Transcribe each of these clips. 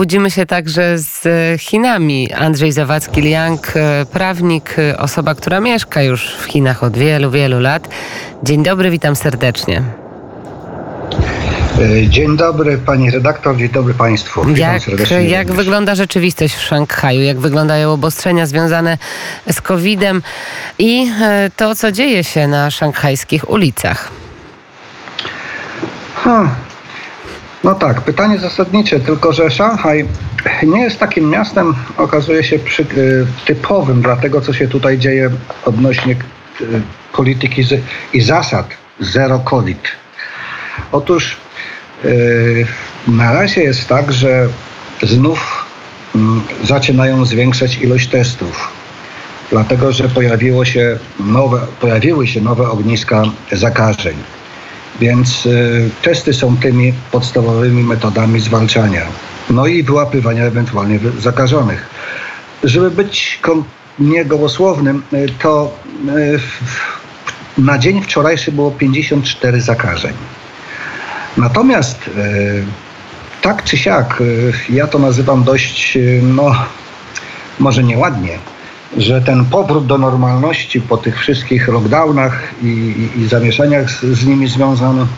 Budzimy się także z Chinami. Andrzej Zawadzki-Liang, prawnik, osoba, która mieszka już w Chinach od wielu, wielu lat. Dzień dobry, witam serdecznie. E, dzień dobry pani redaktor, dzień dobry państwu. Witam jak, serdecznie. Jak wygląda rzeczywistość w Szanghaju? Jak wyglądają obostrzenia związane z COVID-em i e, to, co dzieje się na szanghajskich ulicach? Hmm. No tak, pytanie zasadnicze, tylko że Szanghaj nie jest takim miastem, okazuje się, przy, y, typowym dla tego, co się tutaj dzieje odnośnie y, polityki z, i zasad zero COVID. Otóż y, na razie jest tak, że znów mm, zaczynają zwiększać ilość testów, dlatego że pojawiło się nowe, pojawiły się nowe ogniska zakażeń. Więc y, testy są tymi podstawowymi metodami zwalczania. No i wyłapywania ewentualnie zakażonych. Żeby być niegołosłownym, y, to y, na dzień wczorajszy było 54 zakażeń. Natomiast tak czy siak, ja to nazywam dość, no, może nieładnie, że ten powrót do normalności po tych wszystkich lockdownach i, i, i zamieszaniach z, z nimi związanych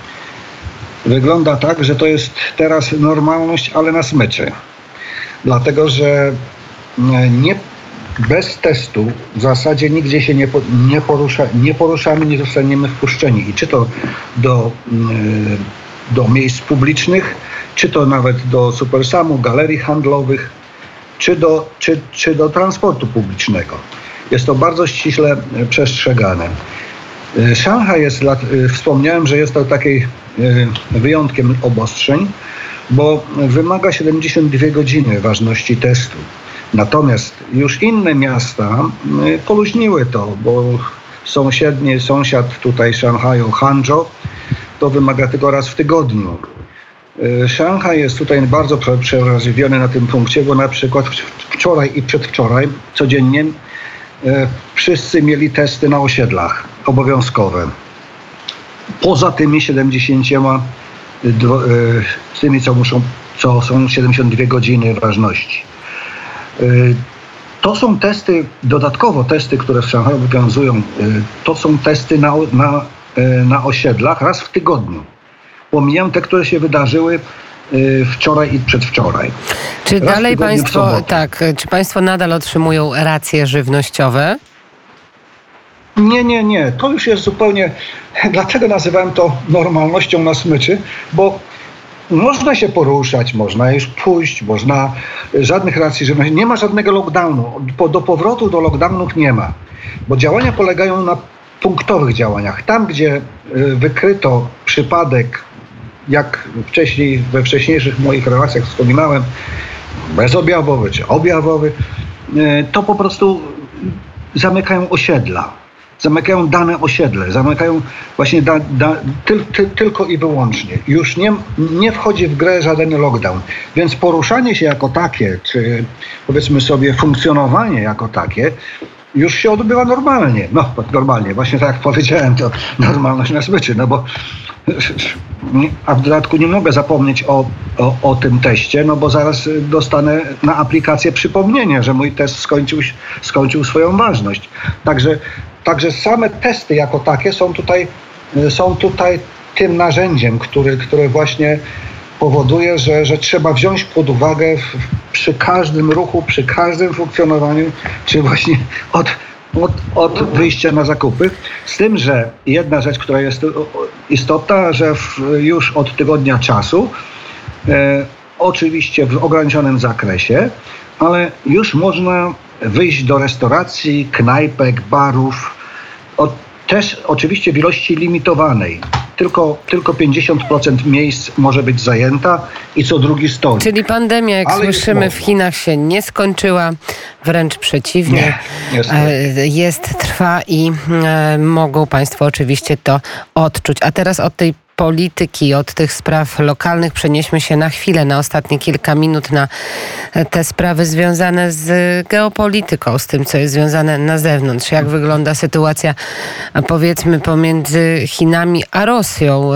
wygląda tak, że to jest teraz normalność, ale na smyczy. Dlatego, że e, nie, bez testu w zasadzie nigdzie się nie, nie, porusza, nie poruszamy, nie zostaniemy wpuszczeni. I czy to do, e, do miejsc publicznych, czy to nawet do supersamu, galerii handlowych, czy do, czy, czy do transportu publicznego. Jest to bardzo ściśle e, przestrzegane. E, Szanghaj jest, e, wspomniałem, że jest to takiej wyjątkiem obostrzeń, bo wymaga 72 godziny ważności testu. Natomiast już inne miasta poluźniły to, bo sąsiedni sąsiad tutaj Szanghaju, Hangzhou, to wymaga tylko raz w tygodniu. E, Szanghaj jest tutaj bardzo przerażliwiony na tym punkcie, bo na przykład wczoraj i przedwczoraj codziennie e, wszyscy mieli testy na osiedlach obowiązkowe. Poza tymi 70 e, tymi, co muszą, co są 72 godziny ważności. To są testy, dodatkowo testy, które w Szanghaju obowiązują, to są testy na, na, na osiedlach raz w tygodniu pomijam te, które się wydarzyły y, wczoraj i przedwczoraj. Czy Raz dalej państwo, tak, czy państwo nadal otrzymują racje żywnościowe? Nie, nie, nie. To już jest zupełnie. Dlaczego nazywałem to normalnością na smyczy? Bo można się poruszać, można już pójść, można żadnych racji żywności. Nie ma żadnego lockdownu. Do powrotu do lockdownów nie ma. Bo działania polegają na punktowych działaniach. Tam, gdzie y, wykryto przypadek jak wcześniej, we wcześniejszych moich relacjach wspominałem, bezobjawowy czy objawowy, e, to po prostu zamykają osiedla. Zamykają dane osiedle, zamykają właśnie da, da, ty, ty, tylko i wyłącznie. Już nie, nie wchodzi w grę żaden lockdown. Więc poruszanie się jako takie, czy powiedzmy sobie funkcjonowanie jako takie, już się odbywa normalnie. No, normalnie, właśnie tak jak powiedziałem, to normalność na smyczy, no bo a w dodatku nie mogę zapomnieć o, o, o, tym teście, no bo zaraz dostanę na aplikację przypomnienie, że mój test skończył, skończył swoją ważność. Także, także same testy jako takie są tutaj, są tutaj tym narzędziem, który, które właśnie powoduje, że, że trzeba wziąć pod uwagę w, przy każdym ruchu, przy każdym funkcjonowaniu, czy właśnie od od, od wyjścia na zakupy. Z tym, że jedna rzecz, która jest istotna, że w, już od tygodnia czasu, e, oczywiście w ograniczonym zakresie, ale już można wyjść do restauracji, knajpek, barów, też oczywiście w ilości limitowanej tylko, tylko 50% miejsc może być zajęta i co drugi stolik. Czyli pandemia, jak Ale słyszymy, w Chinach się nie skończyła, wręcz przeciwnie. Nie, jest, trwa i e, mogą Państwo oczywiście to odczuć. A teraz od tej polityki, od tych spraw lokalnych przenieśmy się na chwilę, na ostatnie kilka minut na te sprawy związane z geopolityką, z tym, co jest związane na zewnątrz. Jak wygląda sytuacja, powiedzmy, pomiędzy Chinami a Rosją,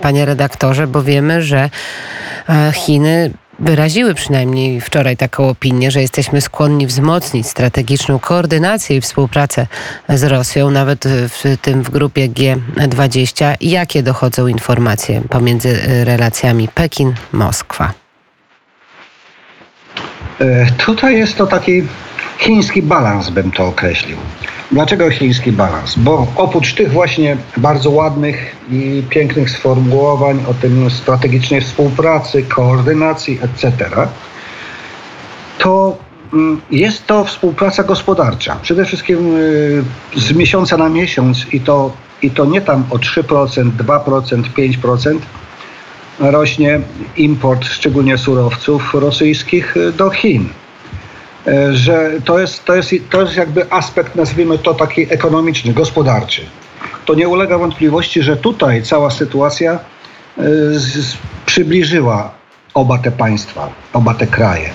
panie redaktorze, bo wiemy, że Chiny wyraziły przynajmniej wczoraj taką opinię, że jesteśmy skłonni wzmocnić strategiczną koordynację i współpracę z Rosją, nawet w tym w grupie G20. Jakie dochodzą informacje pomiędzy relacjami Pekin-Moskwa? E, tutaj jest to taki chiński balans, bym to określił. Dlaczego chiński balans? Bo oprócz tych właśnie bardzo ładnych i pięknych sformułowań o tym strategicznej współpracy, koordynacji, etc., to mm, jest to współpraca gospodarcza. Przede wszystkim y, z miesiąca na miesiąc i to, i to nie tam o 3%, 2%, 5% rośnie import szczególnie surowców rosyjskich do Chin. E, że to jest, to, jest, to jest jakby aspekt, nazwijmy to taki ekonomiczny, gospodarczy. To nie ulega wątpliwości, że tutaj cała sytuacja e, z, przybliżyła oba te państwa, oba te kraje.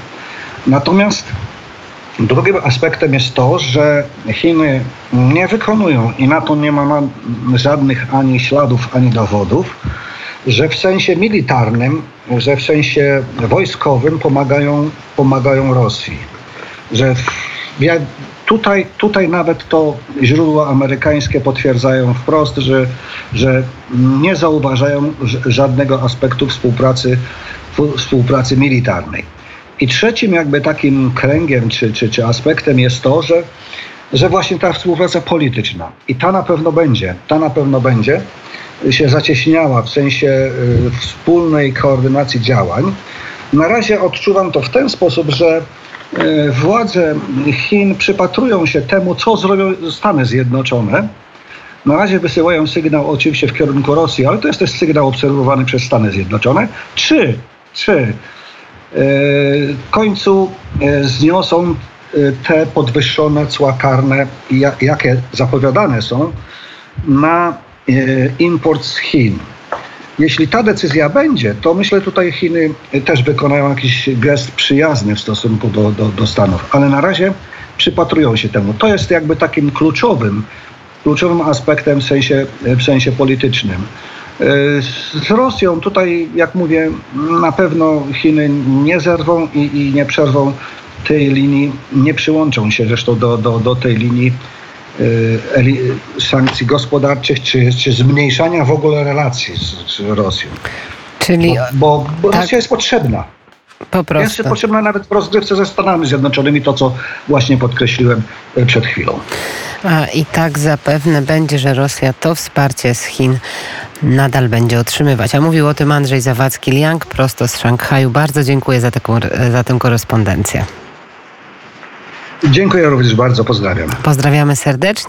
Natomiast drugim aspektem jest to, że Chiny nie wykonują i na to nie ma żadnych ani śladów, ani dowodów, że w sensie militarnym, że w sensie wojskowym pomagają, pomagają Rosji że tutaj, tutaj nawet to źródła amerykańskie potwierdzają wprost, że, że nie zauważają żadnego aspektu współpracy, współpracy militarnej. I trzecim jakby takim kręgiem czy, czy, czy aspektem jest to, że, że właśnie ta współpraca polityczna i ta na pewno będzie, ta na pewno będzie się zacieśniała w sensie y, wspólnej koordynacji działań. Na razie odczuwam to w ten sposób, że władze Chin przypatrują się temu, co zrobią Stany Zjednoczone. Na razie wysyłają sygnał oczywiście w kierunku Rosji, ale to jest też sygnał obserwowany przez Stany Zjednoczone. Czy, czy e, w końcu e, zniosą te podwyższone cła karne, jakie zapowiadane są, na import z Chin. Jeśli ta decyzja będzie, to myślę tutaj Chiny też wykonają jakiś gest przyjazny w stosunku do, do, do Stanów, ale na razie przypatrują się temu. To jest jakby takim kluczowym, kluczowym aspektem w sensie, w sensie politycznym. Z Rosją tutaj, jak mówię, na pewno Chiny nie zerwą i, i nie przerwą tej linii, nie przyłączą się zresztą do, do, do tej linii sankcji gospodarczych, czy, czy zmniejszania w ogóle relacji z, z Rosją. Czyli, bo, bo, tak, Rosja jest potrzebna. Po prostu. Jest potrzebna nawet w rozgrywce ze Stanami Zjednoczonymi, to co właśnie podkreśliłem y, przed chwilą. A, I tak zapewne będzie, że Rosja to wsparcie z Chin nadal będzie otrzymywać. A mówił o tym Andrzej Zawadzki-Liang prosto z Szanghaju. Bardzo dziękuję za, taką, za tę korespondencję. Dziękuję również bardzo, pozdrawiam. Pozdrawiamy serdecznie.